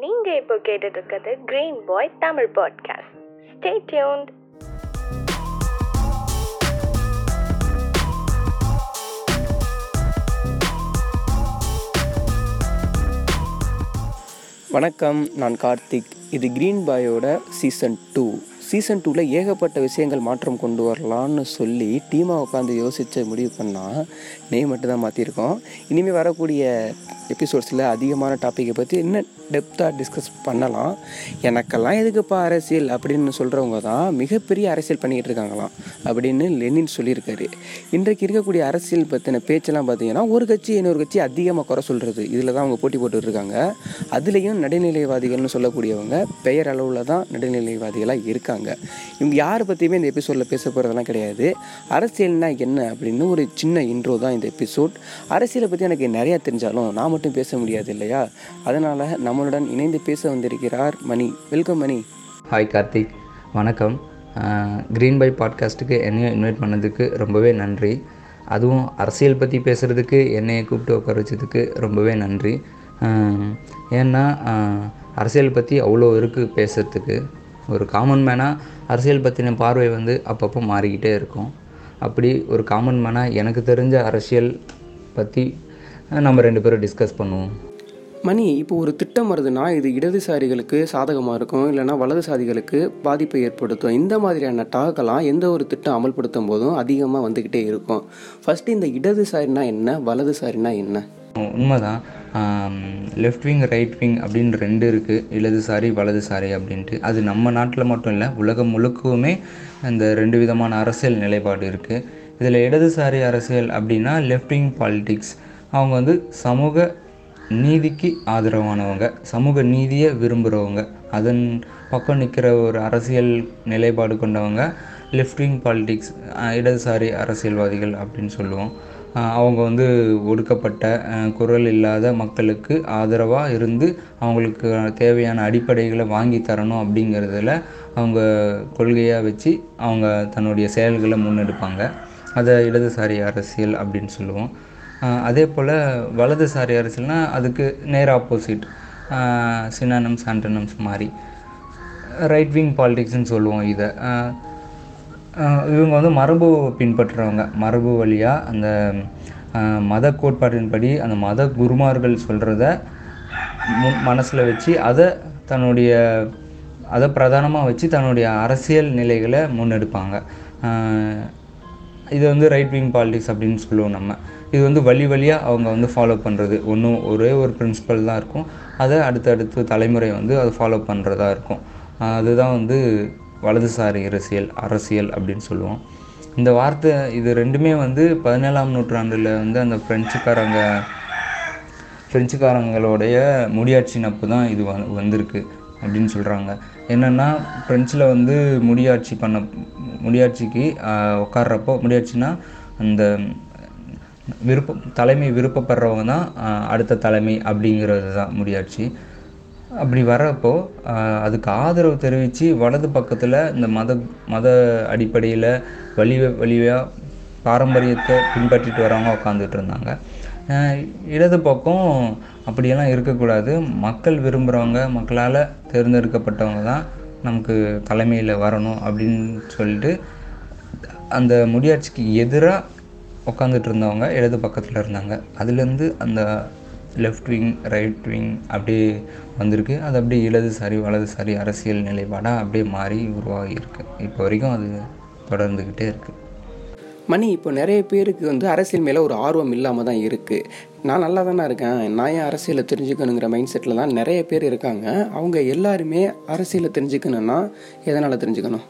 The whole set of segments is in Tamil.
நீங்க இப்போ கேட்டுட்டு இருக்கிறது Green Boy Tamil podcast stay tuned வணக்கம் நான் கார்த்திக். இது கிரீன் பாயோட சீசன் டூ சீசன் டூவில் ஏகப்பட்ட விஷயங்கள் மாற்றம் கொண்டு வரலான்னு சொல்லி டீமாக உட்காந்து யோசித்து முடிவு பண்ணால் நெய் மட்டும் தான் மாற்றிருக்கோம் இனிமேல் வரக்கூடிய எபிசோட்ஸில் அதிகமான டாப்பிக்கை பற்றி இன்னும் டெப்த்தாக டிஸ்கஸ் பண்ணலாம். எனக்கெல்லாம் எதுக்குப்பா அரசியல் அப்படின்னு சொல்கிறவங்க தான் மிகப்பெரிய அரசியல் பண்ணிக்கிட்டு இருக்காங்களாம் அப்படின்னு லெனின் சொல்லியிருக்காரு. இன்றைக்கு இருக்கக்கூடிய அரசியல் பற்றின பேச்செல்லாம் பார்த்தீங்கன்னா ஒரு கட்சி இன்னொரு கட்சி அதிகமாக குறை சொல்கிறது இதில் தான் அவங்க போட்டி போட்டுருக்காங்க இருக்காங்க. அதுலேயும் நடுநிலைவாதிகள்னு சொல்லக்கூடியவங்க பெயர் அளவில் தான் நடுநிலைவாதிகளாக இருக்காங்க. இவங்க யாரை பற்றியுமே இந்த எபிசோடில் பேச போகிறதெல்லாம் கிடையாது. அரசியல்னா என்ன அப்படின்னு ஒரு சின்ன இன்ட்ரோ தான் இந்த எபிசோட் அரசியலை பற்றி எனக்கு நிறையா தெரிஞ்சாலும் நான் மட்டும் பேச முடியாது இல்லையா? அதனால் நம்மளுடன் இணைந்து பேச வந்திருக்கிறார் மணி. வெல்கம் மணி. ஹாய் கார்த்திக். வணக்கம். க்ரீன் பை பாட்காஸ்ட்டுக்கு என்னையும் இன்வைட் பண்ணதுக்கு ரொம்பவே நன்றி. அதுவும் அரசியல் பற்றி பேசுகிறதுக்கு என்னையை கூப்பிட்டு உட்கார வச்சதுக்கு ரொம்பவே நன்றி. ஏன்னா அரசியல் பற்றி அவ்வளோ இருக்குது பேசுகிறதுக்கு ஒரு காமன் மேனாக அரசியல் பற்றின பார்வை வந்து அப்பப்போ மாறிக்கிட்டே இருக்கும். அப்படி ஒரு காமன் மேனாக எனக்கு தெரிஞ்ச அரசியல் பற்றி நம்ம ரெண்டு பேரும் டிஸ்கஸ் பண்ணுவோம். மணி இப்போ ஒரு திட்டம் வருதுன்னா இது இடதுசாரிகளுக்கு சாதகமாக இருக்கும் இல்லைனா வலதுசாரிகளுக்கு பாதிப்பை ஏற்படுத்தும். இந்த மாதிரியான டாக்கெல்லாம் எந்த ஒரு திட்டம் அமல்படுத்தும் போதும் அதிகமாக வந்துக்கிட்டே இருக்கும். ஃபஸ்ட்டு இந்த இடதுசாரினா என்ன வலதுசாரினா என்ன? உண்மைதான். லெஃப்ட் விங் ரைட் விங் அப்படின்னு ரெண்டு இருக்குது இடதுசாரி வலதுசாரி அப்படின்ட்டு. அது நம்ம நாட்டில் மட்டும் இல்லை உலகம் முழுக்கவுமே அந்த ரெண்டு விதமான அரசியல் நிலைப்பாடு இருக்குது இதில் இடதுசாரி அரசியல் அப்படின்னா லெஃப்ட் விங் பாலிட்டிக்ஸ் அவங்க வந்து சமூக நீதிக்கு ஆதரவானவங்க சமூக நீதியை விரும்புகிறவங்க அதன் பக்கம் நிற்கிற ஒரு அரசியல் நிலைப்பாடு கொண்டவங்க லெஃப்ட் விங் பாலிட்டிக்ஸ் இடதுசாரி அரசியல்வாதிகள் அப்படின்னு சொல்லுவோம். அவங்க வந்து ஒடுக்கப்பட்ட குரல் இல்லாத மக்களுக்கு ஆதரவாக இருந்து அவங்களுக்கு தேவையான அடிப்படைகளை வாங்கி தரணும் அப்படிங்கிறதுல அவங்க கொள்கையாக வச்சு அவங்க தன்னுடைய செயல்களை முன்னெடுப்பாங்க. அதை இடதுசாரி அரசியல் அப்படின்னு சொல்லுவோம். அதே போல் வலதுசாரி அரசியல்னால் அதுக்கு நேர் ஆப்போசிட் சினானம்ஸ் ஆண்டனம்ஸ் மாதிரி ரைட் விங் பாலிடிக்ஸ்னு சொல்லுவோம் இதை. இவங்க வந்து மரபு பின்பற்றுறவங்க. மரபு வழியாக அந்த மத கோட்பாட்டின்படி அந்த மத குருமார்கள் சொல்கிறத மனசில் வச்சு அதை தன்னுடைய அதை பிரதானமாக வச்சு தன்னுடைய அரசியல் நிலைகளை முன்னெடுப்பாங்க. இது வந்து ரைட் விங் பாலிடிக்ஸ் அப்படின்னு சொல்லுவோம் நம்ம. இது வந்து வழி வழியாக அவங்க வந்து ஃபாலோ பண்ணுறது ஒன்றும் ஒரே ஒரு பிரின்சிபல் தான் இருக்கும். அதை அடுத்தடுத்து தலைமுறை வந்து அதை ஃபாலோ பண்ணுறதா இருக்கும். அதுதான் வந்து வலதுசாரி அரசியல் அரசியல் அப்படின்னு சொல்லுவோம். இந்த வார்த்தை இது ரெண்டுமே வந்து பதினேழாம் நூற்றாண்டில் வந்து அந்த ஃப்ரெஞ்சுக்காரங்க ஃப்ரெஞ்சுக்காரங்களுடைய முடியாட்சி நப்பு தான் இது வந் வந்திருக்கு அப்படின்னு சொல்கிறாங்க என்னென்னா ஃப்ரெஞ்சில் வந்து முடியாட்சி பண்ண முடியாட்சிக்கு உட்காடுறப்போ உட்கார்றப்போ முடியாட்சினா அந்த விருப்பம் தலைமை விருப்பப்படுறவங்க தான் அடுத்த தலைமை அப்படிங்கிறது தான் முடியாட்சி. அப்படி வர்றப்போ அதுக்கு ஆதரவு தெரிவித்து வலது பக்கத்தில் இந்த மத மத அடிப்படையில் வழி வழியாக பாரம்பரியத்தை பின்பற்றிட்டு வரவங்க உட்காந்துட்டு இருந்தாங்க. இடது பக்கம் அப்படியெல்லாம் இருக்கக்கூடாது. மக்கள் விரும்புகிறவங்க மக்களால் தேர்ந்தெடுக்கப்பட்டவங்க தான் நமக்கு தலைமையில் வரணும் அப்படின்னு சொல்லிட்டு அந்த முடியாட்சிக்கு எதிராக உட்காந்துட்டு இருந்தவங்க இடது பக்கத்தில் இருந்தாங்க. அதுலேருந்து அந்த லெஃப்ட் விங் ரைட் விங் அப்படியே வந்திருக்கு. அது அப்படியே இடதுசாரி வலதுசாரி அரசியல் நிலைப்பாடாக அப்படியே மாறி உருவாகி இருக்கு இப்போ வரைக்கும் அது தொடர்ந்துக்கிட்டே இருக்குது மணி இப்போ நிறைய பேருக்கு வந்து அரசியல் மேலே ஒரு ஆர்வம் இல்லாமல் தான் இருக்குது நான் நல்லா தானே இருக்கேன். நான் ஏன் அரசியலை தெரிஞ்சுக்கணுங்கிற மைண்ட் செட்டில் தான் நிறைய பேர் இருக்காங்க. அவங்க எல்லாருமே அரசியலை தெரிஞ்சுக்கணுன்னா எதனால் தெரிஞ்சுக்கணும்?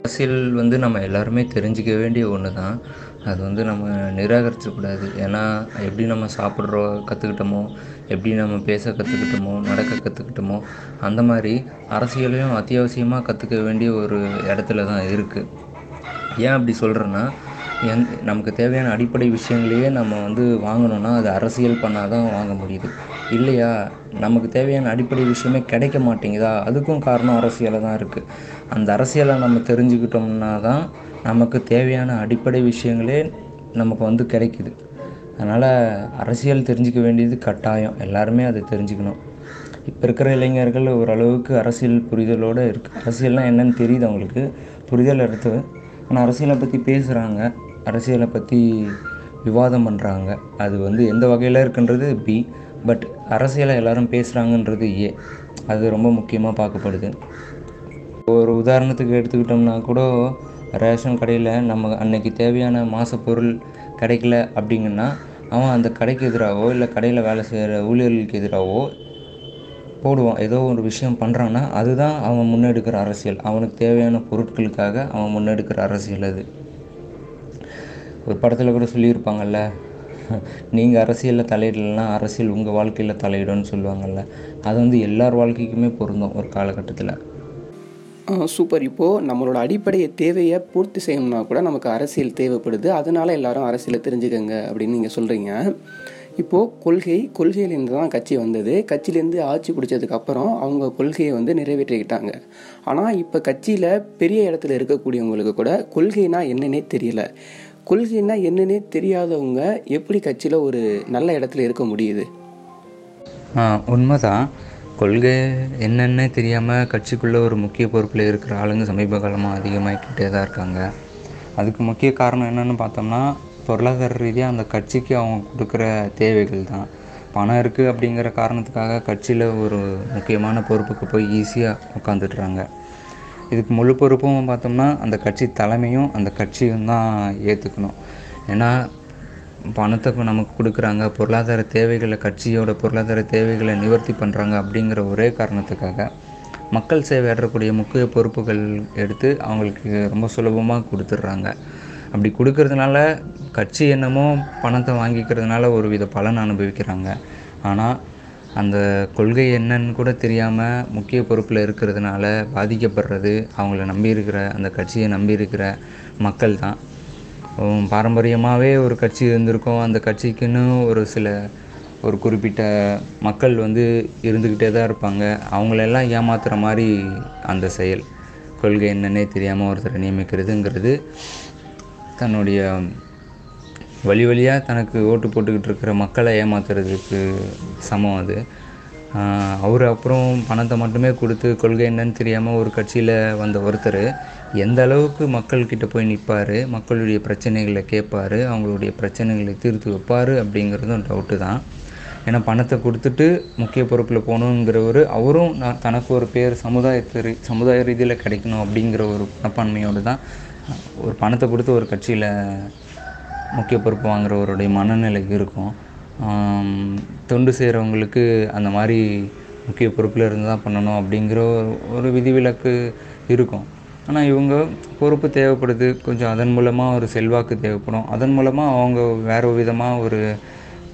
அரசியல் வந்து நம்ம எல்லாருமே தெரிஞ்சிக்க வேண்டிய ஒன்று தான் அது வந்து நம்ம நிராகரிச்சிடக்கூடாது. ஏன்னா எப்படி நம்ம சாப்பிட்றோம் கற்றுக்கிட்டோமோ எப்படி நம்ம பேச கற்றுக்கிட்டோமோ நடக்க கற்றுக்கிட்டோமோ அந்த மாதிரி அரசியலையும் அத்தியாவசியமாக கற்றுக்க வேண்டிய ஒரு இடத்துல தான் இருக்குது ஏன் அப்படி சொல்கிறேன்னா எந் நமக்கு தேவையான அடிப்படை விஷயங்களையே நம்ம வந்து வாங்கணும்னா அது அரசியல் பண்ணால் தான் வாங்க முடியுது. இல்லையா? நமக்கு தேவையான அடிப்படை விஷயமே கிடைக்க மாட்டேங்குதா? அதுக்கும் காரணம் அரசியலாக தான் இருக்குது அந்த அரசியலை நம்ம தெரிஞ்சுக்கிட்டோம்னா தான் நமக்கு தேவையான அடிப்படை விஷயங்களே நமக்கு வந்து கிடைக்குது. அதனால் அரசியல் தெரிஞ்சுக்க வேண்டியது கட்டாயம். எல்லாருமே அதை தெரிஞ்சுக்கணும். இப்போ இருக்கிற இளைஞர்கள் ஓரளவுக்கு அரசியல் புரிதலோடு இருக்கு. அரசியல்னால் என்னன்னு தெரியுது அவங்களுக்கு புரிதல் எடுத்து. ஆனால் அரசியலை பற்றி பேசுகிறாங்க அரசியலை பற்றி விவாதம் பண்ணுறாங்க அது வந்து எந்த வகையில் இருக்குன்றது பி பட் அரசியலை எல்லாரும் பேசுகிறாங்கன்றது ஏ அது ரொம்ப முக்கியமாக பார்க்கப்படுது. ஒரு உதாரணத்துக்கு எடுத்துக்கிட்டோம்னா கூட ரேஷன் கடையில் நம்ம அன்னைக்கு தேவையான மாத பொருள் கிடைக்கல அப்படிங்கன்னா அவன் அந்த கடைக்கு எதிராகவோ இல்லை கடையில் வேலை செய்கிற ஊழியர்களுக்கு எதிராகவோ போடுவான். ஏதோ ஒரு விஷயம் பண்ணுறான்னா அதுதான் அவன் முன்னெடுக்கிற அரசியல். அவனுக்கு தேவையான பொருட்களுக்காக அவன் முன்னெடுக்கிற அரசியல் அது. ஒரு படத்தில் கூட சொல்லியிருப்பாங்கல்ல நீங்கள் அரசியலில் தலையிடலாம் அரசியல் உங்கள் வாழ்க்கையில் தலையிடும்னு சொல்லுவாங்கல்ல. அது வந்து எல்லார் வாழ்க்கைக்குமே பொருந்தும் ஒரு காலகட்டத்தில். சூப்பர் இப்போது நம்மளோட அடிப்படை தேவையை பூர்த்தி செய்யணும்னா கூட நமக்கு அரசியல் தேவைப்படுது. அதனால் எல்லாரும் அரசியலை தெரிஞ்சுக்கங்க அப்படின்னு நீங்கள் சொல்கிறீங்க இப்போது கொள்கை கொள்கையிலேருந்து தான் கட்சி வந்தது. கட்சியிலேருந்து ஆட்சி பிடிச்சதுக்கு அப்புறம் அவங்க கொள்கையை வந்து நிறைவேற்றிக்கிட்டாங்க. ஆனால் இப்போ கட்சியில் பெரிய இடத்துல இருக்கக்கூடியவங்களுக்கு கூட கொள்கைனா என்னன்னே தெரியல. கொள்கைனா என்னன்னே தெரியாதவங்க எப்படி கட்சியில் ஒரு நல்ல இடத்துல இருக்க முடியுது? உண்மைதான். கொள்கை என்னென்னே தெரியாமல் கட்சிக்குள்ளே ஒரு முக்கிய பொறுப்பில் இருக்கிற ஆளுங்க சமீப காலமாக அதிகமாகிக்கிட்டே தான் இருக்காங்க. அதுக்கு முக்கிய காரணம் என்னென்னு பார்த்தோம்னா பொருளாதார ரீதியாக அந்த கட்சிக்கு அவங்க கொடுக்குற தேவைகள் தான். பணம் இருக்குது அப்படிங்கிற காரணத்துக்காக கட்சியில் ஒரு முக்கியமான பொறுப்புக்கு போய் ஈஸியாக உட்காந்துட்றாங்க இதுக்கு முழு பொறுப்பும் பார்த்தோம்னா அந்த கட்சி தலைமையும் அந்த கட்சியும் தான் ஏற்றுக்கணும் ஏன்னா பணத்தை இப்போ நமக்கு கொடுக்குறாங்க பொருளாதார தேவைகளை கட்சியோட பொருளாதார தேவைகளை நிவர்த்தி பண்ணுறாங்க அப்படிங்கிற ஒரே காரணத்துக்காக மக்கள் சேவை ஆற்றக்கூடிய முக்கிய பொறுப்புகள் எடுத்து அவங்களுக்கு ரொம்ப சுலபமாக கொடுத்துட்றாங்க. அப்படி கொடுக்கறதுனால கட்சி என்னமோ பணத்தை வாங்கிக்கிறதுனால ஒரு வித பலன் அனுபவிக்கிறாங்க. ஆனால் அந்த கொள்கை என்னன்னு கூட தெரியாமல் முக்கிய பொறுப்பில் இருக்கிறதுனால பாதிக்கப்படுறது அவங்கள நம்பி இருக்கிற அந்த கட்சியை நம்பி இருக்கிற மக்கள் தான். பாரம்பரியமாகவே ஒரு கட்சி இருந்திருக்கும். அந்த கட்சிக்குன்னு ஒரு சில ஒரு குறிப்பிட்ட மக்கள் வந்து இருந்துக்கிட்டே தான் இருப்பாங்க. அவங்களெல்லாம் ஏமாத்துகிற மாதிரி அந்த செயல். கொள்கை என்னன்னே தெரியாமல் ஒருத்தரை நியமிக்கிறதுங்கிறது தன்னுடைய வழி வழியாக தனக்கு ஓட்டு போட்டுக்கிட்டு இருக்கிற மக்களை ஏமாத்துறதுக்கு சமம் அது. அவர் அப்புறம் பணத்தை மட்டுமே கொடுத்து கொள்கை என்னன்னு தெரியாமல் ஒரு கட்சியில் வந்த ஒருத்தர். எந்த அளவுக்கு மக்கள்கிட்ட போய் நிற்பார் மக்களுடைய பிரச்சனைகளை கேட்பார் அவங்களுடைய பிரச்சனைகளை தீர்த்து வைப்பார் அப்படிங்கிறதும் டவுட்டு தான். ஏன்னா பணத்தை கொடுத்துட்டு முக்கிய பொறுப்பில் போகணுங்கிறவர் அவரும் நான் தனக்கு ஒரு பேர் சமுதாயத்து சமுதாய ரீதியில் கிடைக்கணும் அப்படிங்கிற ஒரு மனப்பான்மையோடு தான் ஒரு பணத்தை கொடுத்து ஒரு கட்சியில் முக்கிய பொறுப்பு வாங்குறவருடைய மனநிலை இருக்கும். தொண்டு செய்கிறவங்களுக்கு அந்த மாதிரி முக்கிய பொறுப்பில் இருந்து தான் பண்ணணும் அப்படிங்கிற ஒரு ஒரு விதிவிலக்கு இருக்கும். ஆனால் இவங்க பொறுப்பு தேவைப்படுது. கொஞ்சம் அதன் மூலமாக ஒரு செல்வாக்கு தேவைப்படும். அதன் மூலமாக அவங்க வேறு விதமாக ஒரு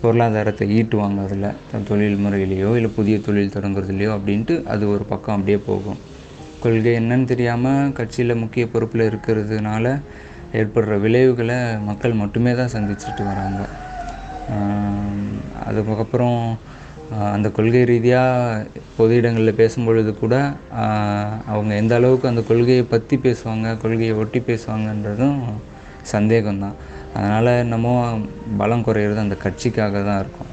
பொருளாதாரத்தை ஈட்டுவாங்க அதில். தொழில் முறையிலையோ இல்லை புதிய தொழில் தொடங்குறதுலையோ அப்படின்ட்டு அது ஒரு பக்கம் அப்படியே போகும். கொள்கை என்னன்னு தெரியாமல் கட்சியில் முக்கிய பொறுப்பில் இருக்கிறதுனால ஏற்படுற விளைவுகளை மக்கள் மட்டுமே தான் சந்திச்சுட்டு வராங்க. அதுக்கப்புறம் அந்த கொள்கை ரீதியாக பொது இடங்களில் பேசும்பொழுது கூட அவங்க எந்த அளவுக்கு அந்த கொள்கையை பற்றி பேசுவாங்க கொள்கையை ஒட்டி பேசுவாங்கன்றதும் சந்தேகம்தான். அதனால் என்னமோ பலம் குறையிறது அந்த கட்சிக்காக தான் இருக்கும்.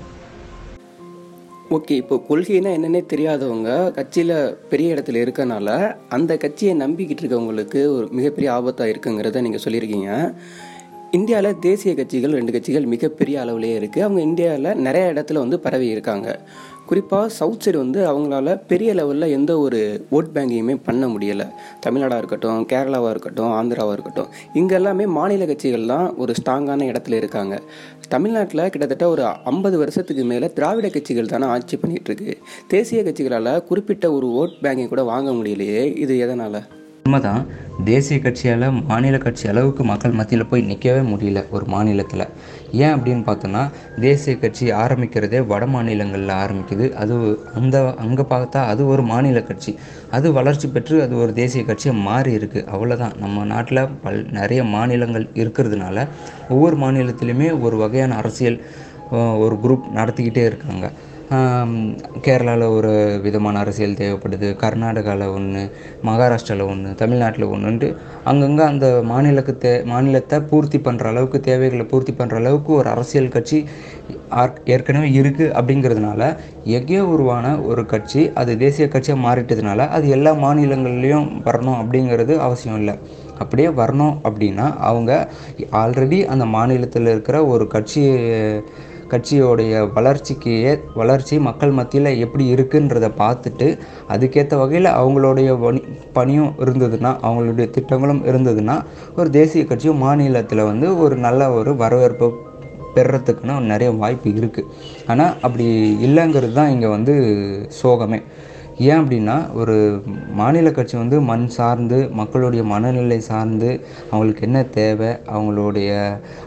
ஓகே இப்போ கொள்கைனா என்னன்னே தெரியாதவங்க கட்சியில் பெரிய இடத்துல இருக்கனால அந்த கட்சியை நம்பிக்கிட்டு இருக்கவங்களுக்கு ஒரு மிகப்பெரிய ஆபத்தாக இருக்குங்கிறத நீங்கள் சொல்லியிருக்கீங்க. இந்தியாவில் தேசிய கட்சிகள் ரெண்டு கட்சிகள் மிகப்பெரிய அளவுலேயே இருக்குது அவங்க இந்தியாவில் நிறைய இடத்துல வந்து பரவி இருக்காங்க. குறிப்பாக சவுத் சைடு வந்து அவங்களால பெரிய லெவலில் எந்த ஒரு ஓட் பேங்கையுமே பண்ண முடியலை. தமிழ்நாடாக இருக்கட்டும் கேரளாவாக இருக்கட்டும் ஆந்திராவாக இருக்கட்டும். இங்கே எல்லாமே மாநில கட்சிகள் தான் ஒரு ஸ்ட்ராங்கான இடத்துல இருக்காங்க. தமிழ்நாட்டில் கிட்டத்தட்ட ஒரு ஐம்பது வருஷத்துக்கு மேலே திராவிட கட்சிகள் தானே ஆட்சி பண்ணிகிட்ருக்கு தேசிய கட்சிகளால் குறிப்பிட்ட ஒரு ஓட் பேங்கிங் கூட வாங்க முடியலையே. இது எதனால்? உண்மைதான். தேசிய கட்சியால் மாநில கட்சி அளவுக்கு மக்கள் மத்தியில் போய் நிற்கவே முடியல ஒரு மாநிலத்தில். ஏன் அப்படின்னு பார்த்தோன்னா தேசிய கட்சி ஆரம்பிக்கிறதே வட மாநிலங்களில் ஆரம்பிக்குது. அது அந்த அங்கே பார்த்தா அது ஒரு மாநில கட்சி. அது வளர்ச்சி பெற்று அது ஒரு தேசிய கட்சியாக மாறி இருக்குது அவ்வளோதான் நம்ம நாட்டில் பல் நிறைய மாநிலங்கள் இருக்கிறதுனால ஒவ்வொரு மாநிலத்திலையுமே ஒரு வகையான அரசியல் ஒரு குரூப் நடத்திக்கிட்டே இருக்காங்க. கேரளாவில் ஒரு விதமான அரசியல் தேவைப்படுது கர்நாடகாவில் ஒன்று மகாராஷ்டிராவில் ஒன்று தமிழ்நாட்டில் ஒன்றுன்ட்டு அங்கங்கே அந்த மாநிலக்கு தே மாநிலத்தை பூர்த்தி பண்ணுற அளவுக்கு தேவைகளை பூர்த்தி பண்ணுற அளவுக்கு ஒரு அரசியல் கட்சி ஆர்- ஏற்கனவே இருக்குது அப்படிங்கிறதுனால எங்கேயோ உருவான ஒரு கட்சி அது தேசிய கட்சியாக மாறிட்டதுனால அது எல்லா மாநிலங்கள்லேயும் வரணும் அப்படிங்கிறது அவசியம் இல்லை. அப்படியே வரணும் அப்படின்னா அவங்க ஆல்ரெடி அந்த மாநிலத்தில் இருக்கிற ஒரு கட்சி கட்சியோடைய வளர்ச்சிக்கு ஏ வளர்ச்சி மக்கள் மத்தியில் எப்படி இருக்குன்றதை பார்த்துட்டு அதுக்கேற்ற வகையில் அவங்களுடைய பணி பணியும் இருந்ததுன்னா அவங்களுடைய திட்டங்களும் இருந்ததுன்னா ஒரு தேசிய கட்சியும் மாநிலத்தில் வந்து ஒரு நல்ல ஒரு வரவேற்பு பெறுறதுக்குன்னு நிறைய வாய்ப்பு இருக்குது ஆனால் அப்படி இல்லைங்கிறது தான் இங்கே வந்து சோகமே. ஏன் அப்படின்னா ஒரு மாநில கட்சி வந்து மண் சார்ந்து மக்களுடைய மனநிலை சார்ந்து அவங்களுக்கு என்ன தேவை அவங்களுடைய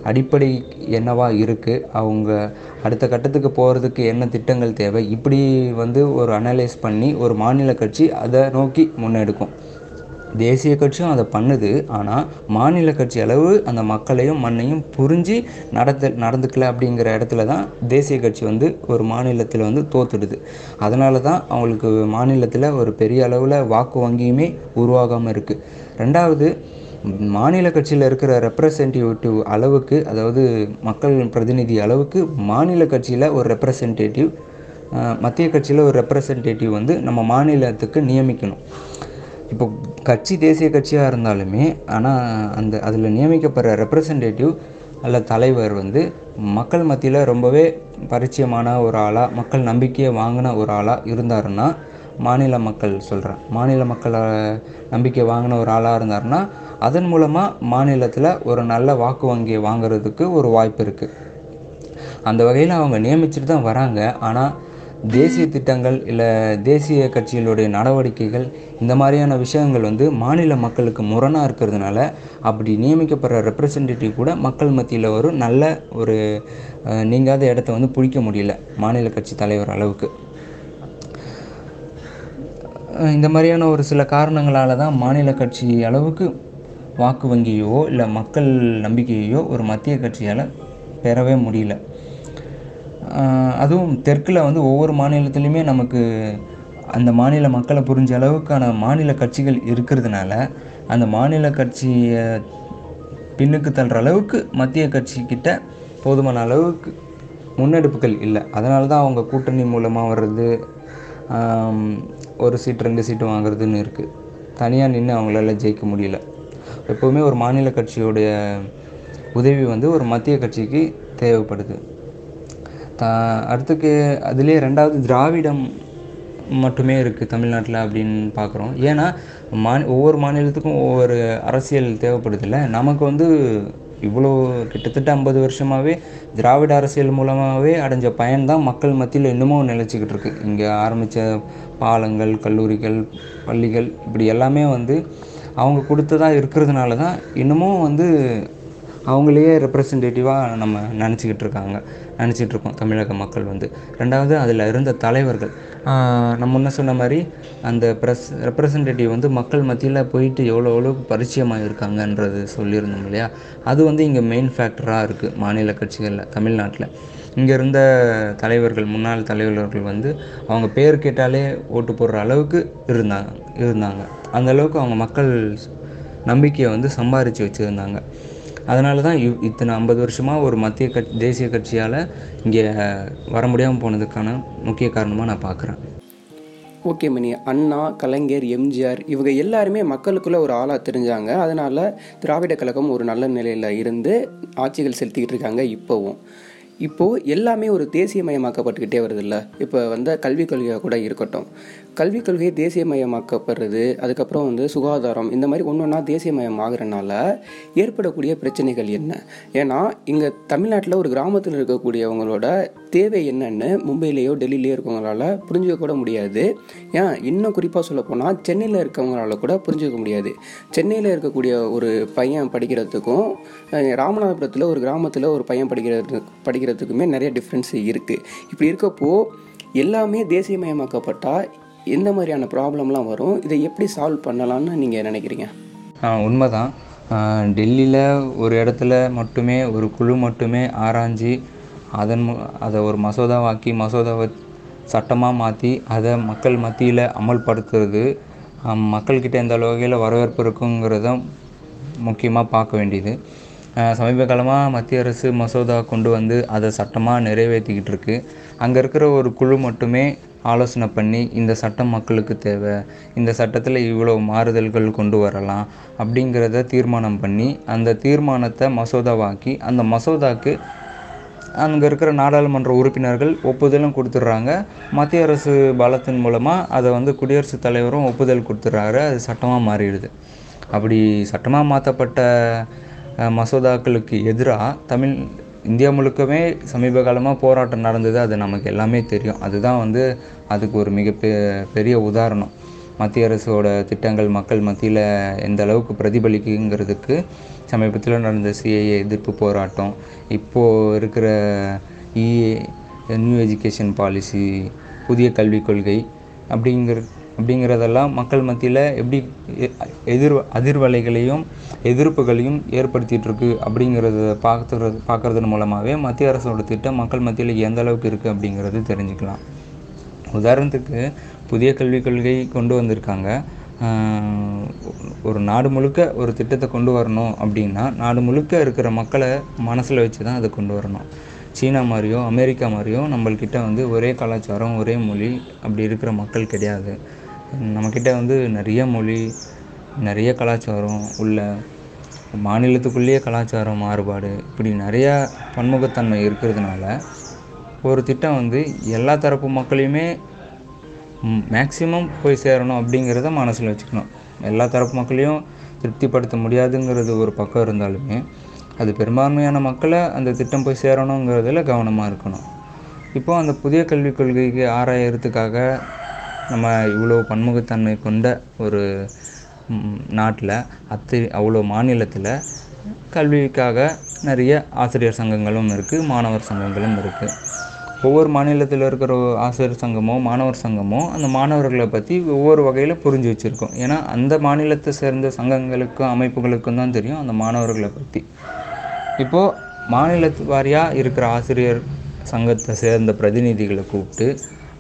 அடிப்படை என்னவா இருக்குது அவங்க அடுத்த கட்டத்துக்கு போகிறதுக்கு என்ன திட்டங்கள் தேவை இப்படி வந்து ஒரு அனலைஸ் பண்ணி ஒரு மாநில கட்சி அதை நோக்கி முன்னெடுக்கும். தேசிய கட்சியும் அதை பண்ணுது. ஆனால் மாநில கட்சி அளவு அந்த மக்களையும் மண்ணையும் புரிஞ்சு நடத்த நடந்துக்கல அப்படிங்கிற இடத்துல தான் தேசிய கட்சி வந்து ஒரு மாநிலத்தில் வந்து தோத்துடுது. அதனால தான் அவங்களுக்கு மாநிலத்தில் ஒரு பெரிய அளவில் வாக்கு வங்கியுமே உருவாகாமல் இருக்குது ரெண்டாவது மாநில கட்சியில் இருக்கிற ரெப்ரசன்டேட்டிவ் அளவுக்கு அதாவது மக்கள் பிரதிநிதி அளவுக்கு மாநில கட்சியில் ஒரு ரெப்ரசன்டேட்டிவ் மத்திய கட்சியில் ஒரு ரெப்ரசன்டேட்டிவ் வந்து நம்ம மாநிலத்துக்கு நியமிக்கணும். இப்போ கட்சி தேசிய கட்சியாக இருந்தாலுமே ஆனால் அந்த அதில் நியமிக்கப்படுற ரெப்ரசன்டேட்டிவ் அல்ல தலைவர் வந்து மக்கள் மத்தியில் ரொம்பவே பரிச்சயமான ஒரு ஆளாக மக்கள் நம்பிக்கையை வாங்கின ஒரு ஆளாக இருந்தாருன்னா மாநில மக்கள் சொல்கிறேன் மாநில மக்களை நம்பிக்கை வாங்கின ஒரு ஆளாக இருந்தாருன்னா அதன் மூலமாக மாநிலத்தில் ஒரு நல்ல வாக்கு வங்கியை வாங்குறதுக்கு ஒரு வாய்ப்பு இருக்குது அந்த வகையில் அவங்க நியமிச்சுட்டு தான் வராங்க. ஆனால் தேசிய திட்டங்கள் இல்லை தேசிய கட்சிகளுடைய நடவடிக்கைகள் இந்த மாதிரியான விஷயங்கள் வந்து மாநில மக்களுக்கு முரணாக இருக்கிறதுனால அப்படி நியமிக்கப்படுற ரெப்ரசன்டேட்டிவ் கூட மக்கள் மத்தியில் ஒரு நல்ல ஒரு நீங்காத இடத்த வந்து பிடிக்க முடியல மாநில கட்சி தலைவர் அளவுக்கு. இந்த மாதிரியான ஒரு சில காரணங்களால் தான் மாநில கட்சி அளவுக்கு வாக்கு வங்கியோ இல்லை மக்கள் நம்பிக்கையோ ஒரு மத்திய கட்சியால் பெறவே முடியல. அதுவும் தெற்கில் வந்து ஒவ்வொரு மாநிலத்துலேயுமே நமக்கு அந்த மாநில மக்களை புரிஞ்ச அளவுக்கான மாநில கட்சிகள் இருக்கிறதுனால அந்த மாநில கட்சியை பின்னுக்கு தள்ளுற அளவுக்கு மத்திய கட்சிக்கிட்ட போதுமான அளவுக்கு முன்னெடுப்புகள் இல்லை. அதனால தான் அவங்க கூட்டணி மூலமாக வர்றது ஒரு சீட் ரெண்டு சீட்டு வாங்குறதுன்னு இருக்குது தனியாக நின்று அவங்களால ஜெயிக்க முடியல. எப்போவுமே ஒரு மாநில கட்சியோடைய உதவி வந்து ஒரு மத்திய கட்சிக்கு தேவைப்படுது. த அடுத்துக்கு அதுலேயே ரெண்டாவது திராவிடம் மட்டுமே இருக்குது தமிழ்நாட்டில் அப்படின்னு பார்க்குறோம் ஏன்னா மா ஒவ்வொரு மாநிலத்துக்கும் ஒவ்வொரு அரசியல் தேவைப்படுதில்ல. நமக்கு வந்து இவ்வளோ கிட்டத்தட்ட ஐம்பது வருஷமாகவே திராவிட அரசியல் மூலமாகவே அடைஞ்ச பயன்தான் மக்கள் மத்தியில் இன்னமும் நிலச்சிக்கிட்டு இருக்குது இங்கே ஆரம்பித்த பாலங்கள் கல்லூரிகள் பள்ளிகள் இப்படி எல்லாமே வந்து அவங்க கொடுத்ததாக இருக்கிறதுனால தான் இன்னமும் வந்து அவங்களையே ரெப்ரசன்டேட்டிவாக நம்ம நினச்சிக்கிட்டு இருக்காங்க. நினச்சிட்டு இருக்கோம். தமிழக மக்கள் வந்து. ரெண்டாவது அதில் இருந்த தலைவர்கள். நம்ம முன்ன சொன்ன மாதிரி அந்த ப்ரெஸ் ரெப்ரசன்டேட்டிவ் வந்து மக்கள் மத்தியில் போயிட்டு எவ்வளோ அளவுக்கு பரிச்சயமாக இருக்காங்கன்றது சொல்லியிருந்தோம் இல்லையா? அது வந்து இங்கே மெயின் ஃபேக்டராக இருக்குது மாநில கட்சிகளில் தமிழ்நாட்டில். இங்கே இருந்த தலைவர்கள் முன்னாள் தலைவர்கள் வந்து அவங்க பேர் கேட்டாலே ஓட்டு போடுற அளவுக்கு இருந்தாங்க இருந்தாங்க. அந்த அளவுக்கு அவங்க மக்கள் நம்பிக்கையை வந்து சம்பாரித்து வச்சுருந்தாங்க. அதனால தான் இவ் இத்தனை ஐம்பது வருஷமாக ஒரு மத்திய கட்சி தேசிய கட்சியால் இங்கே வர முடியாமல் போனதுக்கான முக்கிய காரணமாக நான் பார்க்குறேன் ஓகே மணி. அண்ணா கலைஞர் எம்ஜிஆர் இவங்க எல்லாருமே மக்களுக்குள்ள ஒரு ஆளாக தெரிஞ்சாங்க. அதனால திராவிட கழகம் ஒரு நல்ல நிலையில் இருந்து ஆட்சிகள் செலுத்திக்கிட்டு இருக்காங்க இப்போவும். இப்போது எல்லாமே ஒரு தேசியமயமாக்கப்பட்டுக்கிட்டே வருதுல்ல? இப்போ வந்து கல்விக் கொள்கையாக கூட இருக்கட்டும். கல்விக் கொள்கை தேசியமயமாக்கப்படுறது அதுக்கப்புறம் வந்து சுகாதாரம் இந்த மாதிரி ஒன்று ஒன்றா தேசியமயம் ஆகுறனால ஏற்படக்கூடிய பிரச்சனைகள் என்ன? ஏன்னா இங்கே தமிழ்நாட்டில் ஒரு கிராமத்தில் இருக்கக்கூடியவங்களோட தேவை என்னன்னு மும்பையிலேயோ டெல்லியிலேயோ இருக்கவங்களால புரிஞ்சுக்க கூட முடியாது. ஏன்? இன்னும் குறிப்பாக சொல்ல போனால் சென்னையில் இருக்கவங்களால கூட புரிஞ்சுக்க முடியாது. சென்னையில் இருக்கக்கூடிய ஒரு பையன் படிக்கிறதுக்கும் ராமநாதபுரத்தில் ஒரு கிராமத்தில் ஒரு பையன் படிக்கிறது படிக்கிறதுக்குமே நிறைய டிஃப்ரென்ஸ் இருக்குது இப்படி இருக்கப்போ எல்லாமே தேசியமயமாக்கப்பட்டால் எந்த மாதிரியான ப்ராப்ளம்லாம் வரும்? இதை எப்படி சால்வ் பண்ணலான்னு நீங்கள் நினைக்கிறீங்க? உண்மைதான். டெல்லியில் ஒரு இடத்துல மட்டுமே ஒரு குழு மட்டுமே ஆராய்ஞ்சு அதன் அதை ஒரு மசோதாவாக்கி மசோதாவை சட்டமாக மாற்றி அதை மக்கள் மத்தியில் அமல்படுத்துறது மக்கள்கிட்ட எந்த வகையில் வரவேற்பு இருக்குங்கிறத முக்கியமாக பார்க்க வேண்டியது. சமீப காலமாக மத்திய அரசு மசோதா கொண்டு வந்து அதை சட்டமாக நிறைவேற்றிக்கிட்டு இருக்கு. அங்கே இருக்கிற ஒரு குழு மட்டுமே ஆலோசனை பண்ணி இந்த சட்டம் மக்களுக்கு தேவை இந்த சட்டத்தில் இவ்வளோ மாறுதல்கள் கொண்டு வரலாம் அப்படிங்கிறத தீர்மானம் பண்ணி அந்த தீர்மானத்தை மசோதாவாக்கி அந்த மசோதாக்கு அங்கே இருக்கிற நாடாளுமன்ற உறுப்பினர்கள் ஒப்புதலும் கொடுத்துட்றாங்க. மத்திய அரசு பலத்தின் மூலமாக அதை வந்து குடியரசுத் தலைவரும் ஒப்புதல் கொடுத்துட்றாரு. அது சட்டமாக மாறிடுது. அப்படி சட்டமாக மாற்றப்பட்ட மசோதாக்களுக்கு எதிராக தமிழ் இந்தியா முழுக்கவே சமீப காலமாக போராட்டம் நடந்தது. அது நமக்கு எல்லாமே தெரியும். அதுதான் வந்து அதுக்கு ஒரு மிக பெரிய உதாரணம். மத்திய அரசோட திட்டங்கள் மக்கள் மத்தியில் எந்த அளவுக்கு பிரதிபலிக்குங்கிறதுக்கு சமீபத்தில் நடந்த சிஏஏ எதிர்ப்பு போராட்டம் இப்போது இருக்கிற இஏ நியூ எஜுகேஷன் பாலிசி புதிய கல்விக் கொள்கை அப்படிங்கிற அப்படிங்கிறதெல்லாம் மக்கள் மத்தியில் எப்படி எ- எதிர் அதிர்வலைகளையும் எதிர்ப்புகளையும் ஏற்படுத்திகிட்ருக்கு அப்படிங்கிறத பார்க்கறது பார்க்குறதன் மூலமாகவே மத்திய அரசோட திட்டம் மக்கள் மத்தியில் எந்த அளவுக்கு இருக்குது அப்படிங்கிறது தெரிஞ்சுக்கலாம். உதாரணத்துக்கு புதிய கல்விக் கொள்கை கொண்டு வந்திருக்காங்க. ஒரு நாடு முழுக்க ஒரு திட்டத்தை கொண்டு வரணும் அப்படின்னா நாடு முழுக்க இருக்கிற மக்களை மனசில் வச்சு தான் அதை கொண்டு வரணும். சீனா மாதிரியோ அமெரிக்கா மாதிரியோ நம்மள்கிட்ட வந்து ஒரே கலாச்சாரம் ஒரே மொழி அப்படி இருக்கிற மக்கள் கிடையாது. நம்மக்கிட்ட வந்து நிறைய மொழி நிறைய கலாச்சாரம் உள்ள மாநிலத்துக்குள்ளேயே கலாச்சாரம் மாறுபாடு இப்படி நிறையா பன்முகத்தன்மை இருக்கிறதுனால ஒரு திட்டம் வந்து எல்லா தரப்பு மக்களையுமே மேக்சிமம் போய் சேரணும் அப்படிங்கிறத மனசில் வச்சுக்கணும். எல்லா தரப்பு மக்களையும் திருப்திப்படுத்த முடியாதுங்கிறது ஒரு பக்கம் இருந்தாலுமே அது பெரும்பான்மையான மக்களை அந்த திட்டம் போய் சேரணுங்கிறதுல கவனமாக இருக்கணும். இப்போ அந்த புதிய கல்விக் கொள்கைக்கு ஆராயறதுக்காக நம்ம இவ்வளோ பன்முகத்தன்மை கொண்ட ஒரு நாட்டில் அத்து அவ்வளோ மாநிலத்தில் கல்விக்காக நிறைய ஆசிரியர் சங்கங்களும் இருக்குது மாணவர் சங்கங்களும் இருக்குது ஒவ்வொரு மாநிலத்தில் இருக்கிற ஆசிரியர் சங்கமோ மாணவர் சங்கமோ அந்த மாணவர்களை பற்றி ஒவ்வொரு வகையில் புரிஞ்சு வச்சுருக்கோம். ஏன்னா அந்த மாநிலத்தை சேர்ந்த சங்கங்களுக்கும் அமைப்புகளுக்கும் தான் தெரியும் அந்த மாணவர்களை பற்றி இப்போது மாநிலத்து வாரியாக இருக்கிற ஆசிரியர் சங்கத்தை சேர்ந்த பிரதிநிதிகளை கூப்பிட்டு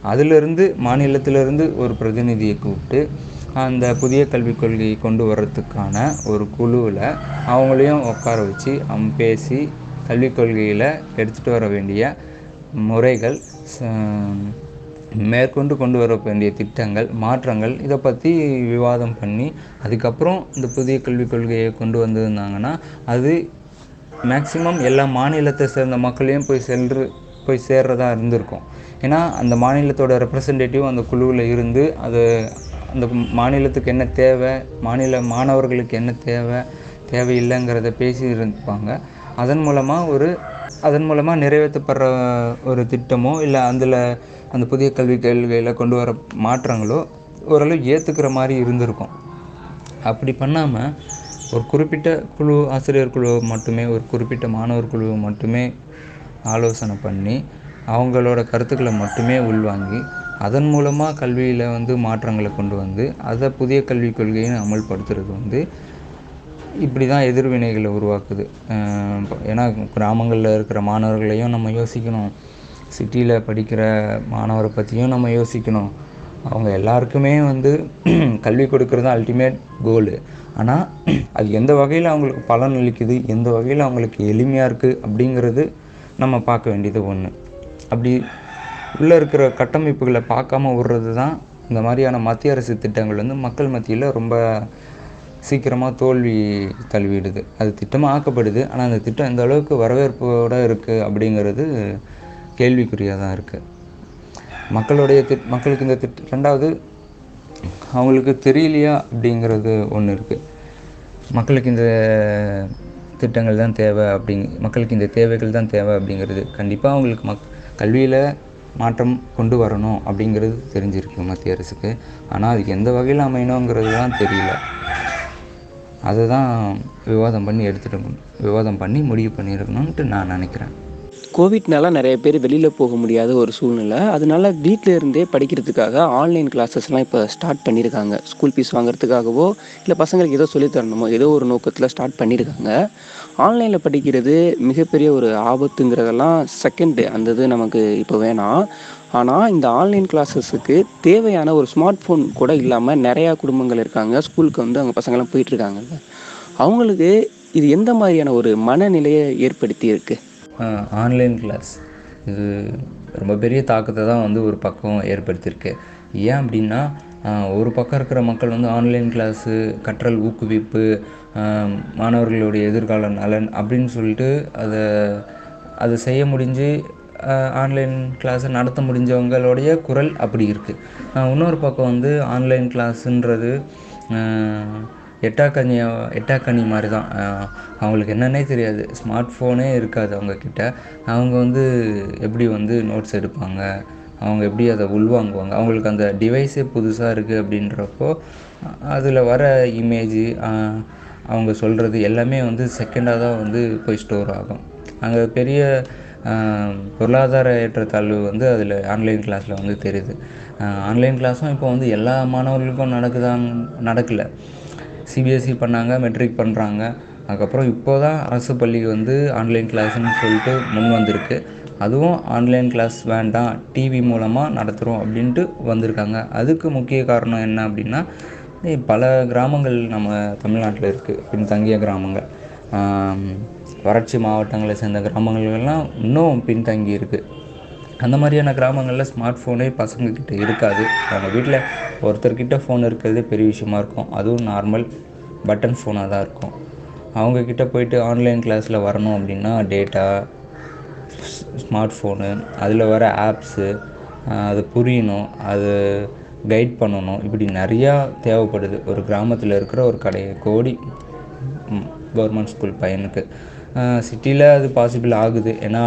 அதிலிருந்து மாநிலத்திலிருந்து ஒரு பிரதிநிதியை கூப்பிட்டு அந்த புதிய கல்விக் கொள்கையை கொண்டு வர்றதுக்கான ஒரு குழுவில் அவங்களையும் உட்கார வச்சு அவங்க பேசி கல்விக் கொள்கையில் எடுத்துகிட்டு வர வேண்டிய முறைகள் ச- மேற்கொண்டு கொண்டு வர வேண்டிய திட்டங்கள் மாற்றங்கள் இதை பற்றி விவாதம் பண்ணி அதுக்கப்புறம் இந்த புதிய கல்விக் கொள்கையை கொண்டு வந்திருந்தாங்கன்னா அது மேக்சிமம் எல்லா மாநிலத்தை சேர்ந்த மக்களையும் போய் சென்று போய் சேர்றதா இருந்திருக்கும். ஏன்னா அந்த மாநிலத்தோட ரெப்ரசன்டேட்டிவ் அந்த குழுவில் இருந்து அது அந்த மாநிலத்துக்கு என்ன தேவை மாநில மாணவர்களுக்கு என்ன தேவை தேவையில்லைங்கிறத பேசி இருப்பாங்க அதன் மூலமாக ஒரு அதன் மூலமாக நிறைவேற்றப்படுற ஒரு திட்டமோ இல்லை அதில் அந்த புதிய கல்விக் கொள்கையில் கொண்டு வர மாற்றங்களோ ஓரளவு ஏற்றுக்கிற மாதிரி இருந்திருக்கும். அப்படி பண்ணாமல் ஒரு குறிப்பிட்ட குழு ஆசிரியர் குழு மட்டுமே ஒரு குறிப்பிட்ட மாணவர் குழு மட்டுமே ஆலோசனை பண்ணி அவங்களோட கருத்துக்களை மட்டுமே உள்வாங்கி அதன் மூலமாக கல்வியில் வந்து மாற்றங்களை கொண்டு வந்து அதை புதிய கல்விக் கொள்கையை அமல்படுத்துறது வந்து இப்படி தான் எதிர்வினைகளை உருவாக்குது. ஏன்னா கிராமங்களில் இருக்கிற மாணவர்களையும் நம்ம யோசிக்கணும். சிட்டியில் படிக்கிற மாணவரை பற்றியும் நம்ம யோசிக்கணும். அவங்க எல்லாருக்குமே வந்து கல்வி கொடுக்கறது தான் அல்டிமேட் கோலு ஆனால் அது எந்த வகையில் அவங்களுக்கு பலன் அளிக்குது எந்த வகையில் அவங்களுக்கு எளிமையாக இருக்குது அப்படிங்கிறது நம்ம பார்க்க வேண்டியது ஒன்று அப்படி உள்ளே இருக்கிற கட்டமைப்புகளை பார்க்காம விடுறது தான் இந்த மாதிரியான மத்திய அரசு திட்டங்கள் வந்து மக்கள் மத்தியில் ரொம்ப சீக்கிரமாக தோல்வி தழுவிடுது. அது திட்டமாக ஆக்கப்படுது. ஆனால் அந்த திட்டம் எந்த அளவுக்கு வரவேற்போடு இருக்குது அப்படிங்கிறது கேள்விக்குறியாக தான் இருக்குது மக்களுடைய திட் மக்களுக்கு இந்த திட் ரெண்டாவது அவங்களுக்கு தெரியலையா அப்படிங்கிறது ஒன்று இருக்குது மக்களுக்கு இந்த திட்டங்கள் தான் தேவை அப்படிங் மக்களுக்கு இந்த தேவைகள் தான் தேவை அப்படிங்கிறது கண்டிப்பாக அவங்களுக்கு மக் கல்வியில் மாற்றம் கொண்டு வரணும் அப்படிங்கிறது தெரிஞ்சிருக்கு மத்திய அரசுக்கு. ஆனால் அதுக்கு எந்த வகையில் அமையணுங்கிறது தான் தெரியல. அதை தான் விவாதம் பண்ணி எடுத்துட்டு விவாதம் பண்ணி முடிவு பண்ணியிருக்கணும்ன்ட்டு நான் நினைக்கிறேன். கோவிட்னால நிறைய பேர் வெளியில் போக முடியாத ஒரு சூழ்நிலை. அதனால வீட்டில் இருந்தே படிக்கிறதுக்காக ஆன்லைன் கிளாஸஸ்லாம் இப்போ ஸ்டார்ட் பண்ணியிருக்காங்க. ஸ்கூல் ஃபீஸ் வாங்குறதுக்காகவோ இல்லை பசங்களுக்கு ஏதோ சொல்லித்தரணுமோ ஏதோ ஒரு நோக்கத்தில் ஸ்டார்ட் பண்ணியிருக்காங்க. ஆன்லைனில் படிக்கிறது மிகப்பெரிய ஒரு ஆபத்துங்கிறதெல்லாம் செகண்டு அந்த இது நமக்கு இப்போ வேணாம். ஆனால் இந்த ஆன்லைன் கிளாஸஸுக்கு தேவையான ஒரு ஸ்மார்ட் ஃபோன் கூட இல்லாமல் நிறையா குடும்பங்கள் இருக்காங்க. ஸ்கூலுக்கு வந்து அவங்க பசங்களாம் போயிட்டுருக்காங்கல்ல. அவங்களுக்கு இது எந்த மாதிரியான ஒரு மனநிலையை ஏற்படுத்தி இருக்கு ஆன்லைன் கிளாஸ் இது ரொம்ப பெரிய தாக்கத்தை தான் வந்து ஒரு பக்கம் ஏற்படுத்தியிருக்கு. ஏன் அப்படின்னா ஒரு பக்கம் இருக்கிற மக்கள் வந்து ஆன்லைன் கிளாஸு கற்றல் ஊக்குவிப்பு மாணவர்களுடைய எதிர்கால நலன் அப்படின்னு சொல்லிட்டு அதை அதை செய்ய முடிஞ்சு ஆன்லைன் கிளாஸை நடத்த முடிஞ்சவங்களுடைய குரல் அப்படி இருக்குது இன்னொரு பக்கம் வந்து ஆன்லைன் கிளாஸுன்றது எட்டாக்கனி எட்டாக்கனி மாதிரி தான் அவங்களுக்கு என்னன்னே தெரியாது. ஸ்மார்ட் ஃபோனே இருக்காது அவங்கக்கிட்ட அவங்க வந்து எப்படி வந்து நோட்ஸ் எடுப்பாங்க? அவங்க எப்படி அதை உள்வாங்குவாங்க? அவங்களுக்கு அந்த டிவைஸே புதுசாக இருக்குது அப்படின்றப்போ அதில் வர இமேஜு அவங்க சொல்கிறது எல்லாமே வந்து செகண்டாக தான் வந்து போய் ஸ்டோர் ஆகும். அங்கே பெரிய பொருளாதார ஏற்றத்தாழ்வு வந்து அதில் ஆன்லைன் கிளாஸில் வந்து தெரியுது. ஆன்லைன் கிளாஸும் இப்போ வந்து எல்லா மாணவர்களுக்கும் நடக்குதாங் நடக்கலை. சிபிஎஸ்சி பண்ணாங்க மெட்ரிக் பண்ணுறாங்க அதுக்கப்புறம் இப்போ தான் அரசு பள்ளி வந்து ஆன்லைன் கிளாஸ்ன்னு சொல்லிட்டு முன் வந்திருக்கு. அதுவும் ஆன்லைன் கிளாஸ் வேண்டாம் டிவி மூலமாக நடத்துகிறோம் அப்படின்ட்டு வந்திருக்காங்க. அதுக்கு முக்கிய காரணம் என்ன அப்படின்னா பல கிராமங்கள் நம்ம தமிழ்நாட்டில் இருக்குது பின்தங்கிய கிராமங்கள். வறட்சி மாவட்டங்களை சேர்ந்த கிராமங்கள்லாம் இன்னும் பின்தங்கி இருக்குது அந்த மாதிரியான கிராமங்களில் ஸ்மார்ட் ஃபோனே பசங்கக்கிட்ட இருக்காது. அவங்க வீட்டில் ஒருத்தர்கிட்ட ஃபோன் இருக்கிறதே பெரிய விஷயமா இருக்கும். அதுவும் நார்மல் பட்டன் ஃபோனாக தான் இருக்கும். அவங்கக்கிட்ட போயிட்டு ஆன்லைன் கிளாஸில் வரணும் அப்படின்னா டேட்டா ஸ்மார்ட் ஃபோனு அதில் வர ஆப்ஸு அது புரியணும் அது கைட் பண்ணணும். இப்படி நிறையா தேவைப்படுது. ஒரு கிராமத்தில் இருக்கிற ஒரு கடை கோடி கவர்மெண்ட் ஸ்கூல் பையனுக்கு. சிட்டியில் அது பாசிபிள் ஆகுது. ஏன்னா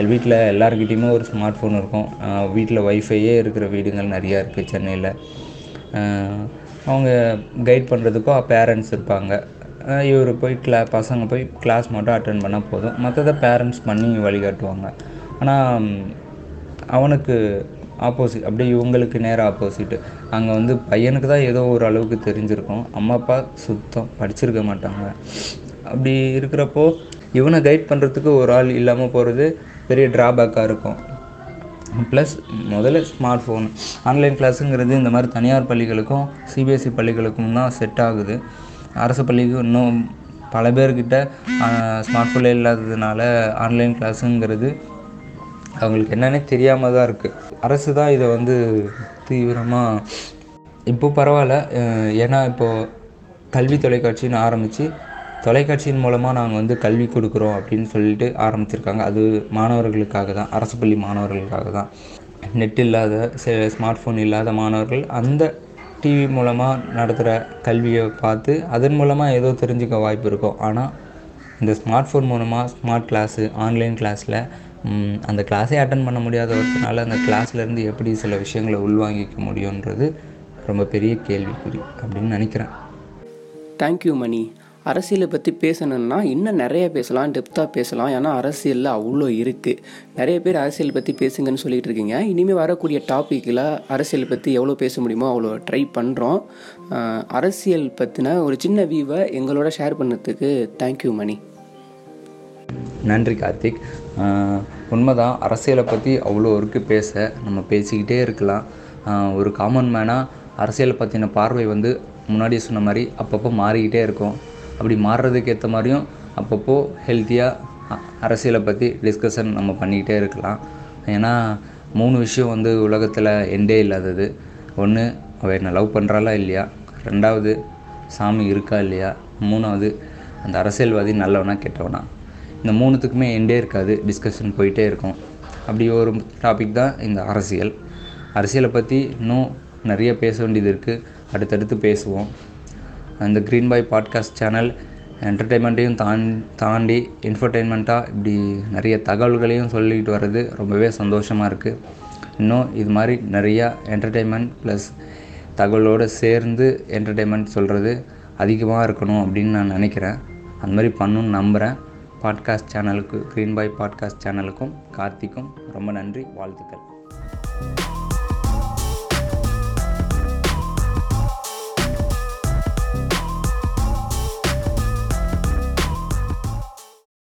எல் வீட்டில் எல்லாருக்கிட்டேயுமே ஒரு ஸ்மார்ட் ஃபோன் இருக்கும். வீட்டில் ஒய்ஃபையே இருக்கிற வீடுகள் நிறையா இருக்குது சென்னையில். அவங்க கைட் பண்ணுறதுக்கும் பேரண்ட்ஸ் இருப்பாங்க. இவர் போய் கிளா பசங்க போய் கிளாஸ் மட்டும் அட்டன் பண்ணால் போதும். மற்றதை பேரண்ட்ஸ் பண்ணி வழிகாட்டுவாங்க. ஆனால் அவனுக்கு ஆப்போசிட் அப்படியே இவங்களுக்கு நேராக ஆப்போசிட்டு அங்கே வந்து பையனுக்கு தான் ஏதோ ஒரு அளவுக்கு தெரிஞ்சிருக்கும். அம்மா அப்பா சுத்தம் படிச்சிருக்க மாட்டாங்க. அப்படி இருக்கிறப்போ இவனை கைட் பண்ணுறதுக்கு ஒரு ஆள் இல்லாமல் போகிறது பெரிய ட்ராபேக்காக இருக்கும். ப்ளஸ் முதல்ல ஸ்மார்ட் ஃபோன் ஆன்லைன் கிளாஸுங்கிறது இந்த மாதிரி தனியார் பள்ளிகளுக்கும் சிபிஎஸ்சி பள்ளிகளுக்கும் தான் செட் ஆகுது. அரசு பள்ளிக்கு இன்னும் பல பேர்கிட்ட ஸ்மார்ட் ஃபோனே இல்லாததுனால ஆன்லைன் கிளாஸுங்கிறது அவங்களுக்கு என்னன்னே தெரியாமல் தான் இருக்குது அரசு தான் இதை வந்து தீவிரமாக இப்போ பரவாயில்ல ஏன்னா இப்போது கல்வி தொலைக்காட்சின்னு ஆரம்பித்து தொலைக்காட்சியின் மூலமாக நாங்கள் வந்து கல்வி கொடுக்குறோம் அப்படின்னு சொல்லிட்டு ஆரம்பிச்சிருக்காங்க. அது மாணவர்களுக்காக தான் அரசு பள்ளி மாணவர்களுக்காக தான். நெட் இல்லாத ஸ்மார்ட் ஃபோன் இல்லாத மாணவர்கள் அந்த டிவி மூலமாக நடத்துகிற கல்வியை பார்த்து அதன் மூலமாக ஏதோ தெரிஞ்சுக்க வாய்ப்பு இருக்கும். ஆனால் இந்த ஸ்மார்ட் ஃபோன் மூலமாக ஸ்மார்ட் கிளாஸு ஆன்லைன் கிளாஸில் அந்த கிளாஸே அட்டன் பண்ண முடியாத ஒருத்தனால அந்த கிளாஸ்லேருந்து எப்படி சில விஷயங்களை உள்வாங்கிக்க முடியுன்றது ரொம்ப பெரிய கேள்விக்குறி அப்படின்னு நினைக்கிறேன். தேங்க்யூ மணி அரசியலை பற்றி பேசணும்னா இன்னும் நிறைய பேசலாம் டெப்த்தாக பேசலாம். ஏன்னா அரசியலில் அவ்வளோ இருக்குது நிறைய பேர் அரசியல் பற்றி பேசுங்கன்னு சொல்லிகிட்டு இருக்கீங்க. இனிமேல் வரக்கூடிய டாப்பிக்கில் அரசியல் பற்றி எவ்வளோ பேச முடியுமோ அவ்வளோ ட்ரை பண்ணுறோம் அரசியல் பற்றின ஒரு சின்ன வியூவை எங்களோட ஷேர் பண்ணதுக்கு தேங்க்யூ மணி. நன்றி கார்த்திக். உண்மைதான் அரசியலை பற்றி அவ்வளோ இருக்குது பேச. நம்ம பேசிக்கிட்டே இருக்கலாம். ஒரு காமன் மேனாக அரசியலை பற்றின பார்வை வந்து முன்னாடியே சொன்ன மாதிரி அப்பப்போ மாறிக்கிட்டே இருக்கும். அப்படி மாறுறதுக்கு ஏற்ற மாதிரியும் அப்பப்போ ஹெல்த்தியாக அரசியலை பற்றி டிஸ்கஷன் நம்ம பண்ணிக்கிட்டே இருக்கலாம். ஏன்னா மூணு விஷயம் வந்து உலகத்தில் எண்டே இல்லாதது. ஒன்று அவள் என்னை லவ் பண்ணுறாளா இல்லையா? ரெண்டாவது சாமி இருக்கா இல்லையா? மூணாவது அந்த அரசியல்வாதி நல்லவனா கெட்டவனா? இந்த மூணுத்துக்குமே எண்டே இருக்காது. டிஸ்கஷன் போயிட்டே இருக்கும். அப்படி ஒரு டாபிக் தான் இந்த அரசியல். அரசியலை பற்றி இன்னும் நிறைய பேச வேண்டியது இருக்குது அடுத்தடுத்து பேசுவோம். அந்த க்ரீன் பாய் பாட்காஸ்ட் சேனல் என்டர்டெயின்மெண்ட்டையும் தான் தாண்டி இன்ஃபர்டெயின்மெண்ட்டாக இப்படி நிறைய தகவல்களையும் சொல்லிக்கிட்டு வர்றது ரொம்பவே சந்தோஷமாக இருக்குது இன்னும் இது மாதிரி நிறையா என்டர்டெயின்மெண்ட் ப்ளஸ் தகவலோடு சேர்ந்து என்டர்டெயின்மெண்ட் சொல்கிறது அதிகமாக இருக்கணும் அப்படின்னு நான் நினைக்கிறேன். அந்த மாதிரி பண்ணணும்னு நம்புகிறேன் பாட்காஸ்ட் சேனலுக்கு க்ரீன் பாய் பாட்காஸ்ட் சேனலுக்கும் கார்த்திக்கும் ரொம்ப நன்றி வாழ்த்துக்கள்.